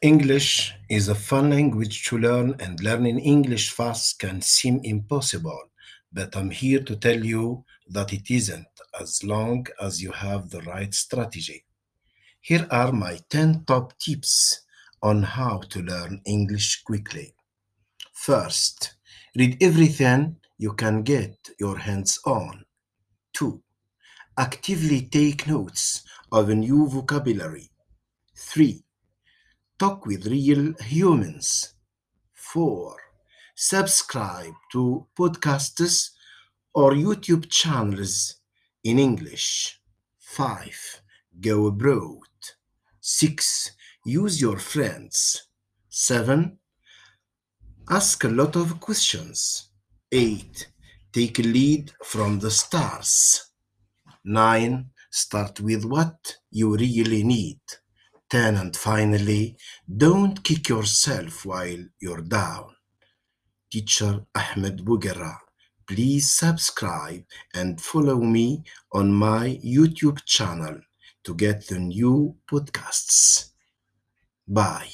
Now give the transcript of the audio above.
English is a fun language to learn, and learning English fast can seem impossible. But I'm here to tell you that it isn't as long as you have the right strategy. Here are my 10 top tips on how to learn English quickly. First, read everything you can get your hands on. 2. Actively take notes of a new vocabulary. 3. Talk with real humans. 4. Subscribe to podcasts or YouTube channels in English. 5. Go abroad. 6. Use your friends. 7. Ask a lot of questions. 8. Take a lead from the stars. 9. Start with what you really need. 10. And finally, don't kick yourself while you're down. Teacher Ahmed Bugera. Please subscribe and follow me on my YouTube channel to get the new podcasts. Bye.